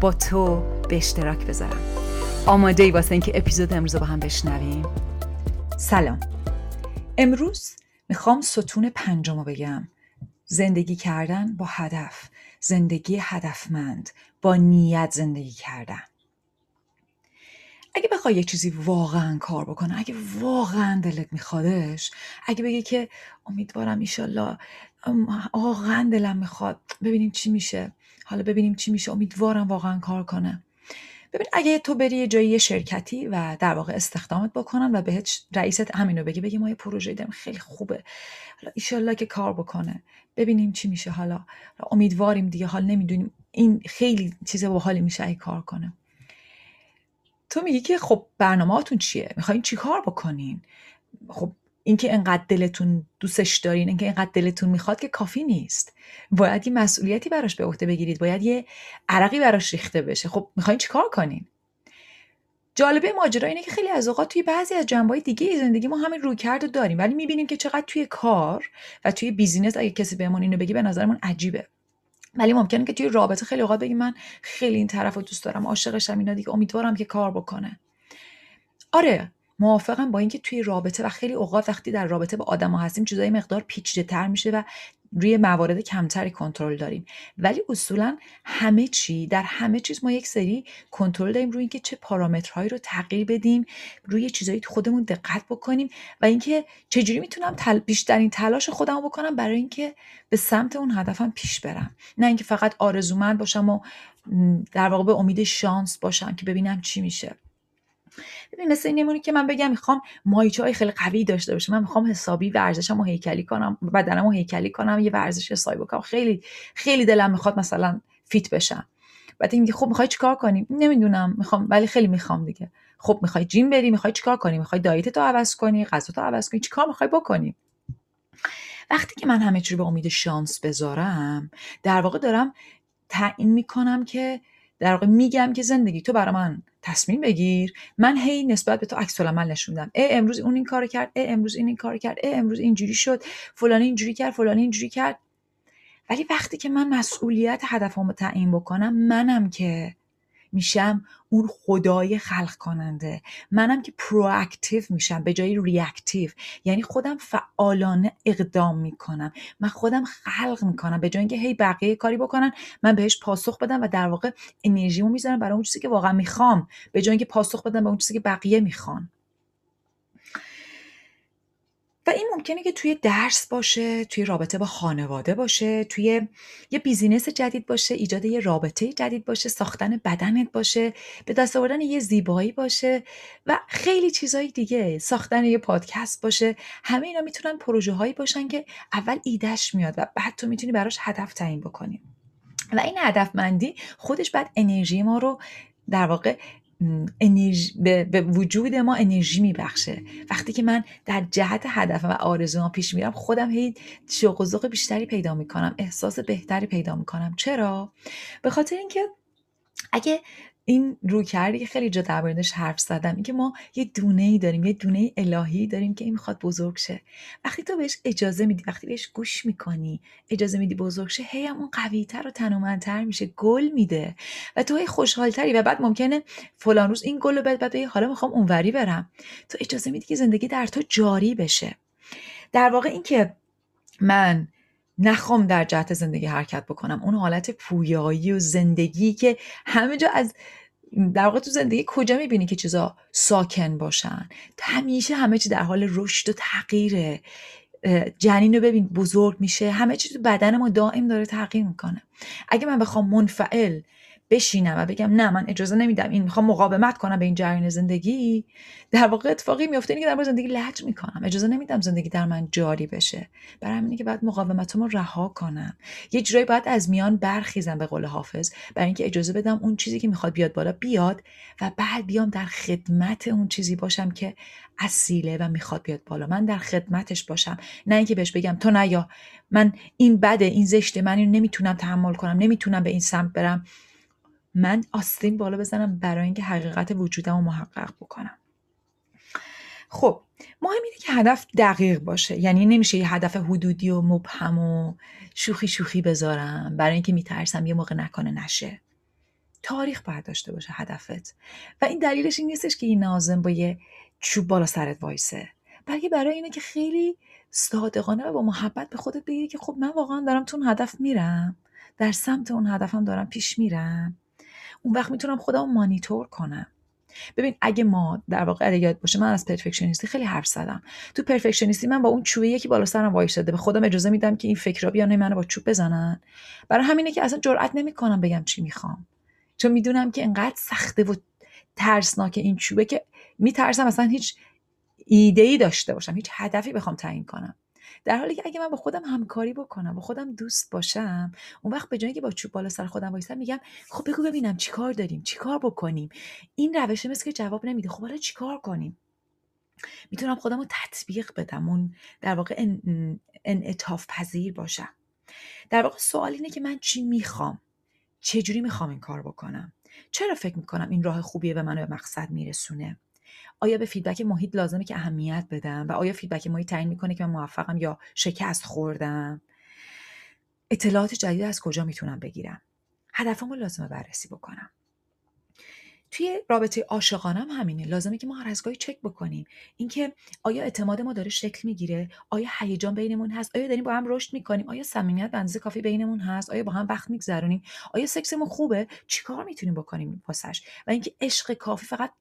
با تو به اشتراک بذارم. آماده ای واسه اینکه اپیزود امروز با هم بشنویم. سلام. امروز می‌خوام ستون پنجم رو بگم. زندگی کردن با هدف. زندگی هدفمند. با نیت زندگی کردن. اگه بخوای یه چیزی واقعا کار بکنه اگه واقعا دلت میخوادش اگه بگی که امیدوارم ایشالله واقعا دلم می‌خواد. ببینیم چی میشه. حالا ببینیم چی میشه. امیدوارم واقعا کار کنه. ببین اگه تو بری یه جایی شرکتی و در واقع استخدامت بکنن و بهت رئیست همینو بگی بگی ما یه پروژه داریم خیلی خوبه. حالا ایشالله که کار بکنه. ببینیم چی میشه حالا. امیدواریم دیگه. حال نمی‌دونیم. این خیلی چیز باحالی میشه اگه کار کنه. تو میگی که خب برنامهاتون چیه؟ می‌خواین چی کار بکنین؟ خب اینکه انقدر دلتون دوستش دارین اینکه انقدر دلتون می‌خواد که کافی نیست. باید یه مسئولیتی براش به عهده بگیرید باید یه عرقی براش ریخته بشه. خب می‌خواین چیکار کنین؟ جالبه ماجرا اینه که خیلی از اوقات توی بعضی از جنبه‌های دیگه زندگی ما همین رویکرد رو داریم ولی می‌بینیم که چقدر توی کار و توی بیزینس اگه کسی بهمون اینو بگی به نظرمون عجیبه. ولی ممکنه که توی رابطه خیلی اوقات بگی من خیلی این طرف رو دوست دارم عاشقشم اینا دیگه امیدوارم که کار بکنه. آره موافقم با اینکه توی رابطه و خیلی اوقات وقتی در رابطه با آدم ها هستیم چیزای مقدار پیچیده تر میشه و روی موارد کمتری کنترل داریم. ولی اصولا همه چی در همه چیز ما یک سری کنترل داریم روی اینکه چه پارامترهایی رو تغییر بدیم روی چیزایی خودمون دقت بکنیم و اینکه چجوری می‌تونم تل... بیشترین تلاش خودم بکنم برای اینکه به سمت اون هدفم پیش برم. نه اینکه فقط آرزومند باشم و در واقع به امید شانس باشم که ببینم چی میشه. ببین مثل این نمونی که من بگم می‌خوام مایچه های خیلی قوی داشته باشم. من می‌خوام حسابی ورزشم رو هیکلی کنم بدنم رو هیکلی کنم یه ورزش حسابی بکنم. خیلی خیلی دلم می‌خواد مثلا فیت بشم. بعد اینکه خب می‌خوای چیکار کنی؟ نمی‌دونم. می‌خوام ولی خیلی می‌خوام دیگه. خب می‌خوای جیم بری می‌خوای چیکار کنی؟ می‌خوای دایت تو عوض کنی غذا تو عوض کنی؟ چیکار می‌خوای بکنی؟ وقتی که من همه چی به امید شانس بذارم در واقع دارم تعیین می‌کنم که در واقع میگم که زندگی تو برای من تصمیم بگیر. من هی نسبت به تو عکس العمل نشون میدم ای امروز اون این کارو کرد ای امروز این این کارو کرد ای امروز اینجوری شد فلانی اینجوری کرد فلانی اینجوری کرد. ولی وقتی که من مسئولیت هدفمو تعیین بکنم منم که میشم اون خدای خلق کننده منم که proactive میشم به جای reactive یعنی خودم فعالانه اقدام می‌کنم. من خودم خلق می‌کنم. به جای اینکه هی بقیه کاری بکنن من بهش پاسخ بدم و در واقع انرژیمو می‌ذارم برای اون چیزی که واقعا می‌خوام. به جای اینکه پاسخ بدم به اون چیزی که بقیه می‌خوان. و این ممکنه که توی درس باشه توی رابطه با خانواده باشه توی یه بیزینس جدید باشه ایجاد یه رابطه جدید باشه ساختن بدنت باشه به دست آوردن یه زیبایی باشه و خیلی چیزهای دیگه ساختن یه پادکست باشه. همه اینا می‌تونن پروژه هایی باشن که اول ایدهش میاد و بعد تو می‌تونی براش هدف تعیین بکنی. و این هدفمندی خودش بعد انرژی ما رو در واقع انرژی به, وجود ما انرژی میبخشه. وقتی که من در جهت هدف و آرزوام پیش میرم خودم هی شوق و بیشتری پیدا می‌کنم احساس بهتری پیدا می‌کنم. چرا؟ به خاطر اینکه اگه این رو کردی که خیلی جا در حرف زدم. اینکه ما یه دونه ای داریم یه دونه الهی داریم که این می‌خواد بزرگ شه. وقتی تو بهش اجازه میدی وقتی بهش گوش می‌کنی اجازه میدی بزرگ شه هی هم اون قویتر و تنومندتر میشه گل میده. و تو هی خوشحالتری و بعد ممکنه فلان روز این گل رو بعد بعد حالا می‌خوام اونوری برم. تو اجازه میدی که زندگی در تو جاری بشه. در واقع اینکه من نخوام در جهت زندگی حرکت بکنم. اون حالت پویایی و زندگی که همه جا از در واقع تو زندگی کجا می‌بینی که چیزا ساکن باشن؟ همیشه همه چی در حال رشد و تغییره. جنین رو ببین بزرگ میشه. همه چی تو بدن ما دائم داره تغییر می‌کنه. اگه من بخوام منفعل بشینم و بگم نه من اجازه نمیدم این می‌خوام مقاومت کنم به این جریان زندگی. در واقع اتفاقی میفته اینه که در زندگی لج می‌کنم. اجازه نمیدم زندگی در من جاری بشه. برای همینه که بعد مقاومتمو رها کنم. یه جورایی باید از میان برخیزم به قول حافظ. برای اینکه اجازه بدم اون چیزی که می‌خواد بیاد بالا بیاد و بعد بیام در خدمت اون چیزی باشم که اصیله و می‌خواد بیاد بالا. من در خدمتش باشم. نه اینکه بهش بگم تو نیا. من این بده این زشته من اینو نمی‌تونم تحمل کنم نمی‌تونم به این سمت برم. من آستین بالا بزنم برای اینکه حقیقت وجودم رو محقق بکنم. خب مهم اینه که هدف دقیق باشه. یعنی نمیشه یه هدف حدودی و مبهم و شوخی شوخی بذارم برای اینکه میترسم یه موقع نکنه نشه. تاریخ باید داشته باشه هدفت. و این دلیلش این نیستش که این نازم با یه چوب بالا سرت وایسه. بلکه برای اینه که خیلی صادقانه و با محبت به خودت بگی که خب من واقعا دارم تو اون هدف میرم. در سمت اون هدفم دارم پیش میرم. اون وقت می‌تونم خودم مانیتور کنم. ببین اگه ما در واقع اگه یاد باشه من از پرفکشنیستی خیلی حرف زدم. تو پرفکشنیستی من با اون چوبه یکی بالا سرم وایساده به خودم اجازه میدم که این فکرها بیان منو با چوب بزنن. برای همینه که اصلا جرئت نمی‌کنم بگم چی می‌خوام. چون می‌دونم که انقدر سخته و ترسناک این چوبه که میترسم اصلا هیچ ایده ای داشته باشم هیچ هدفی بخوام تعیین کنم. در حالی که اگه من با خودم همکاری بکنم با خودم دوست باشم اون وقت به جایی که با چوب بالا سر خودم وایسم میگم خب بگو ببینم چیکار داریم چیکار بکنیم؟ این روشه مثل که جواب نمیده. خب حالا چیکار کنیم؟ می‌تونم خودم رو تطبیق بدم اون در واقع انعطاف پذیر باشم. در واقع سوال اینه که من چی می‌خوام؟ چجوری می‌خوام این کار بکنم؟ چرا فکر می‌کنم این راه خوبیه به منو به مقصد میرسونه؟ آیا به feedback محیط لازمه که اهمیت بدم؟ و آیا feedback محیط تعیین می‌کنه که من موفقم یا شکست خوردم؟ اطلاعات جدید از کجا می‌تونم بگیرم؟ هدفمو لازمه بررسی بکنم. توی رابطه عاشقانه هم همینه. لازمه که ما هر از گاهی چک بکنیم. اینکه آیا اعتماد ما داره شکل می‌گیره؟ آیا هیجان بینمون هست؟ آیا داریم با هم رشد می‌کنیم؟ آیا صمیمیت به کافی بینمون هست؟ آیا با هم وقت میگذرونیم؟ آیا سکسمون خوبه؟ چیکار می‌تونیم بکنیم واسش؟ و اینکه عشق کافی فقط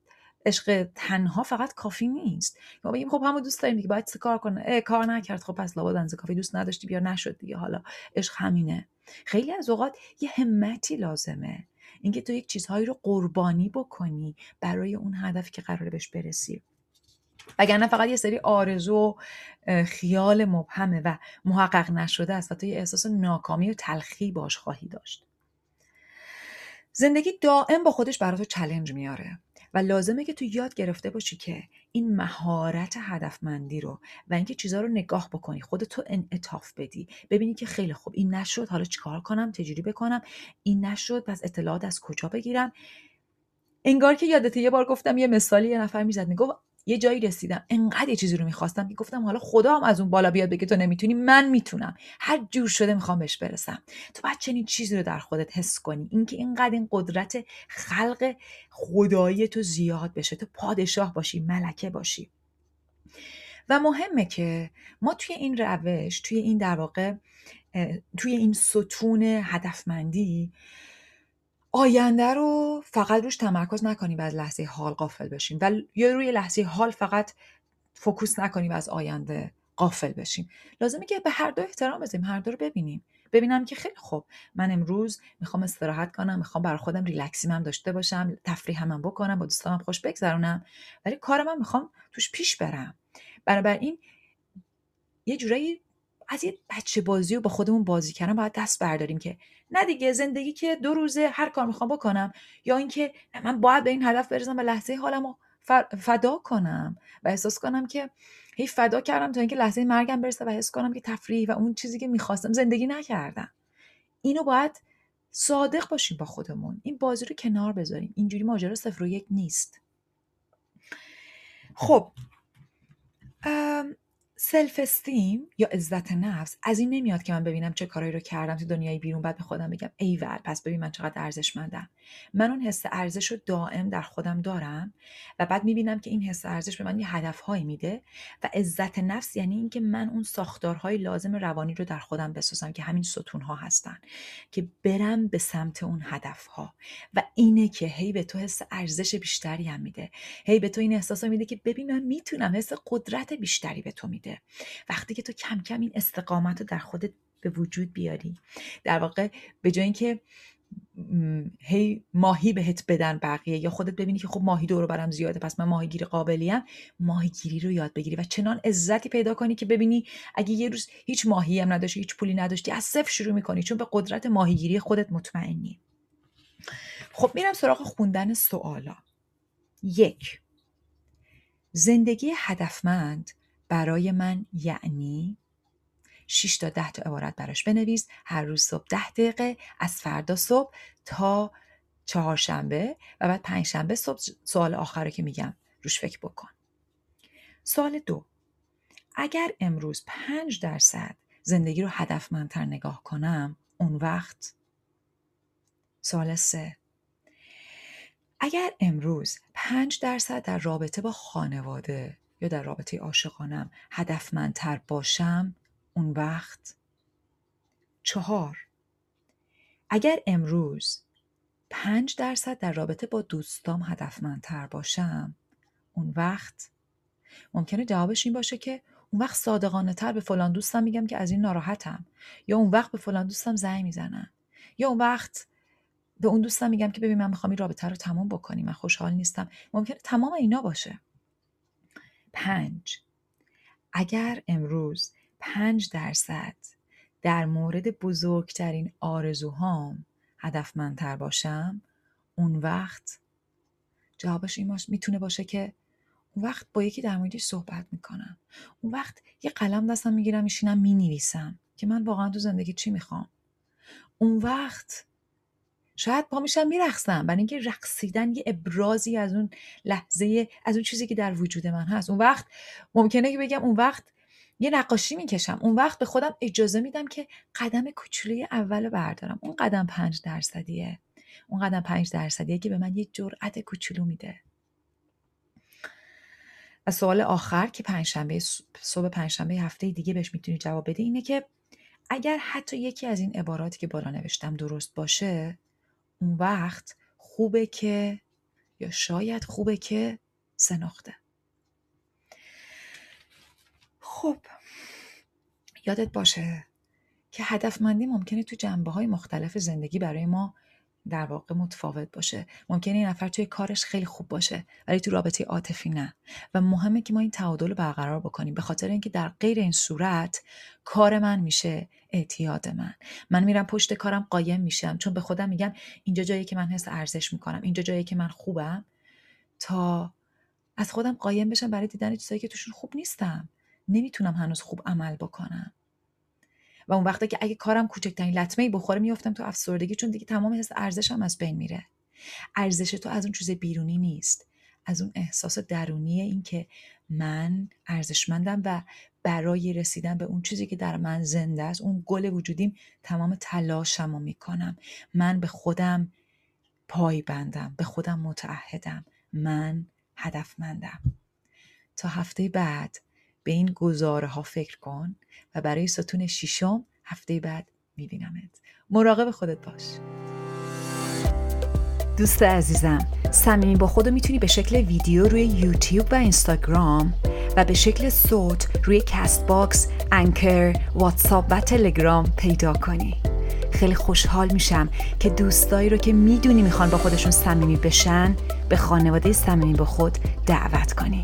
عشق تنها فقط کافی نیست. ما بگیم خب همو دوست داریم دیگه باید کار کنه؟ کار نکرد. خب پس لابد انزه کافی دوست نداشتی بیا نشد دیگه. حالا عشق همینه. خیلی از اوقات یه همتی لازمه. اینکه تو یک چیزهایی رو قربانی بکنی برای اون هدفی که قراره بهش برسی. وگرنه فقط یه سری آرزو خیال مبهمه و محقق نشده است و تو یه احساس ناکامی و تلخی باش خواهی داشت. زندگی دائم با خودش برای چلنج میاره. و لازمه که تو یاد گرفته باشی که این مهارت هدفمندی رو و اینکه چیزها رو نگاه بکنی خودتو انعطاف بدی. ببینی که خیلی خوب این نشد حالا چیکار کنم تجوری بکنم این نشد پس اطلاعات از کجا بگیرم؟ انگار که یادته یه بار گفتم یه مثالی یه نفر می‌زد می‌گفت یه جایی رسیدم. انقدر یه چیزی رو می‌خواستم که گفتم حالا خدا هم از اون بالا بیاد بگه تو نمی‌تونی من می‌تونم. هر جور شده می‌خوام بهش برسم. تو باید چنین چیزی رو در خودت حس کنی. اینکه اینقدر این قدرت خلق خدایی تو زیاد بشه. تو پادشاه باشی ملکه باشی. و مهمه که ما توی این روش توی این در واقع توی این ستون هدفمندی آینده رو فقط روش تمرکز نکنیم و از لحظه حال قافل بشیم و یا روی لحظه حال فقط فوکوس نکنیم و از آینده قافل بشیم. لازمه که به هر دو احترام بذاریم هر دو رو ببینیم. ببینم که خیلی خوب. من امروز می‌خوام استراحت کنم می‌خوام برای خودم ریلکسیم هم داشته باشم تفریح هم, بکنم با دوستانم خوش بگذرونم ولی کار من می‌خوام توش پیش برم. بنابراین یه جورایی از یه بچه بازی و با خودمون بازی کردن باید دست برداریم که نه دیگه زندگی که دو روزه هر کار می‌خوام بکنم یا اینکه من باید به این هدف برسم و لحظه حالم رو فدا کنم و احساس کنم که هی فدا کردم تا اینکه لحظه مرگم برسه و حس کنم که تفریح و اون چیزی که می‌خواستم زندگی نکردم. اینو باید صادق باشیم با خودمون. این بازی رو کنار بذاریم. اینجوری ماجرا صفر و یک نیست. خب سلف استیم یا عزت نفس از این نمیاد که من ببینم چه کارایی رو کردم تو دنیای بیرون بعد به خودم بگم ایول پس ببین من چقدر ارزشمندم. من اون حس ارزش رو دائم در خودم دارم و بعد می‌بینم که این حس ارزش به من یه هدفهایی میده و عزت نفس یعنی اینکه من اون ساختارهای لازم روانی رو در خودم بسازم که همین ستونها هستن که برم به سمت اون هدفها و اینه که هی به تو حس ارزش بیشتری هم میده. هی به تو این احساس میده که ببین من می‌تونم حس قدرت بیشتری به تو میده. وقتی که تو کم کم این استقامت رو در خودت به وجود بیاری. در واقع به جای اینکه هی ماهی بهت بدن بقیه یا خودت ببینی که خب ماهی دور برم زیاده پس من ماهیگیر قابلیم ماهیگیری رو یاد بگیری و چنان عزتی پیدا کنی که ببینی اگه یه روز هیچ ماهی هم نداشتی هیچ پولی نداشتی از صفر شروع می‌کنی چون به قدرت ماهیگیری خودت مطمئنی. خب میرم سراغ خوندن سوالا. یک زندگی هدفمند برای من یعنی 6 تا 10 تا عبارت براش بنویس. هر روز صبح 10 دقیقه از فردا صبح تا چهارشنبه و بعد پنجشنبه صبح سوال آخر رو که میگم روش فکر بکن. سوال دو. اگر امروز 5 درصد زندگی رو هدفمندتر نگاه کنم اون وقت؟ سوال سه. اگر امروز 5 درصد در رابطه با خانواده یا در رابطه عاشقانم هدفمندتر باشم اون وقت؟ چهار. اگر امروز پنج درصد در رابطه با دوستام هدفمندتر باشم اون وقت؟ ممکنه جوابش این باشه که اون وقت صادقانه تر به فلان دوستم میگم که از این ناراحتم. یا اون وقت به فلان دوستم زنگ می‌زنم. یا اون وقت به اون دوستم میگم که ببین من می‌خوام این رابطه رو تمام بکنیم من خوشحال نیستم. ممکنه تمام اینا باشه. پنج. اگر امروز پنج درصد در مورد بزرگترین آرزوهام هدفمندتر باشم اون وقت جوابش این می‌تونه باشه که اون وقت با یکی در موردش صحبت می‌کنم. اون وقت یه قلم دستم می‌گیرم میشینم می‌نویسم که من واقعا تو زندگی چی می‌خوام؟ اون وقت شاید پا میشم میرقصم. برای اینکه رقصیدن یه ابرازی از اون لحظه از اون چیزی که در وجود من هست. اون وقت ممکنه که بگم اون وقت یه نقاشی می‌کشم. اون وقت به خودم اجازه میدم که قدم کوچولوی اول بردارم. اون قدم پنج درصدیه. اون قدم پنج درصدیه که به من یه جرأت کوچولو میده. و سوال آخر که پنجشنبه صبح پنجشنبه هفته دیگه بهش می‌تونی جواب بده اینه که اگر حتی یکی از این عباراتی که بالا نوشتم درست باشه اون وقت خوبه که یا شاید خوبه که سه خب یادت باشه که هدفمندی ممکنه تو جنبه های مختلف زندگی برای ما در واقع متفاوت باشه. ممکنه این نفر توی کارش خیلی خوب باشه ولی تو رابطه عاطفی نه. و مهمه که ما این تعادل رو برقرار بکنیم به خاطر اینکه در غیر این صورت کار من میشه اعتیاد من. من میرم پشت کارم قایم میشم چون به خودم میگم اینجا جایی که من حس ارزش می‌کنم اینجا جایی که من خوبم تا از خودم قایم بشم برای دیدن چیزایی که توشون خوب نیستم. نمی‌تونم هنوز خوب عمل بکنم. و اون وقتی که اگه کارم کوچکترین لطمه ای بخوره میافتم تو افسردگی چون دیگه تمام حس ارزشم از بین میره. ارزش تو از اون چیز بیرونی نیست. از اون احساس درونی این که من ارزشمندم و برای رسیدن به اون چیزی که در من زنده است اون گل وجودیم تمام تلاشم رو می‌کنم. من به خودم پای بندم به خودم متعهدم. من هدفمندم. تا هفته بعد به این گزاره ها فکر کن و برای ستون ششم هفته بعد میبینمت. مراقب خودت باش. دوست عزیزم صمیمی با خودو می‌تونی به شکل ویدیو روی یوتیوب و اینستاگرام و به شکل صوت روی Castbox، Anchor، واتساپ و تلگرام پیدا کنی. خیلی خوشحال میشم که دوستایی رو که می‌دونی می‌خوان با خودشون صمیمی بشن به خانواده صمیمی با خود دعوت کنی.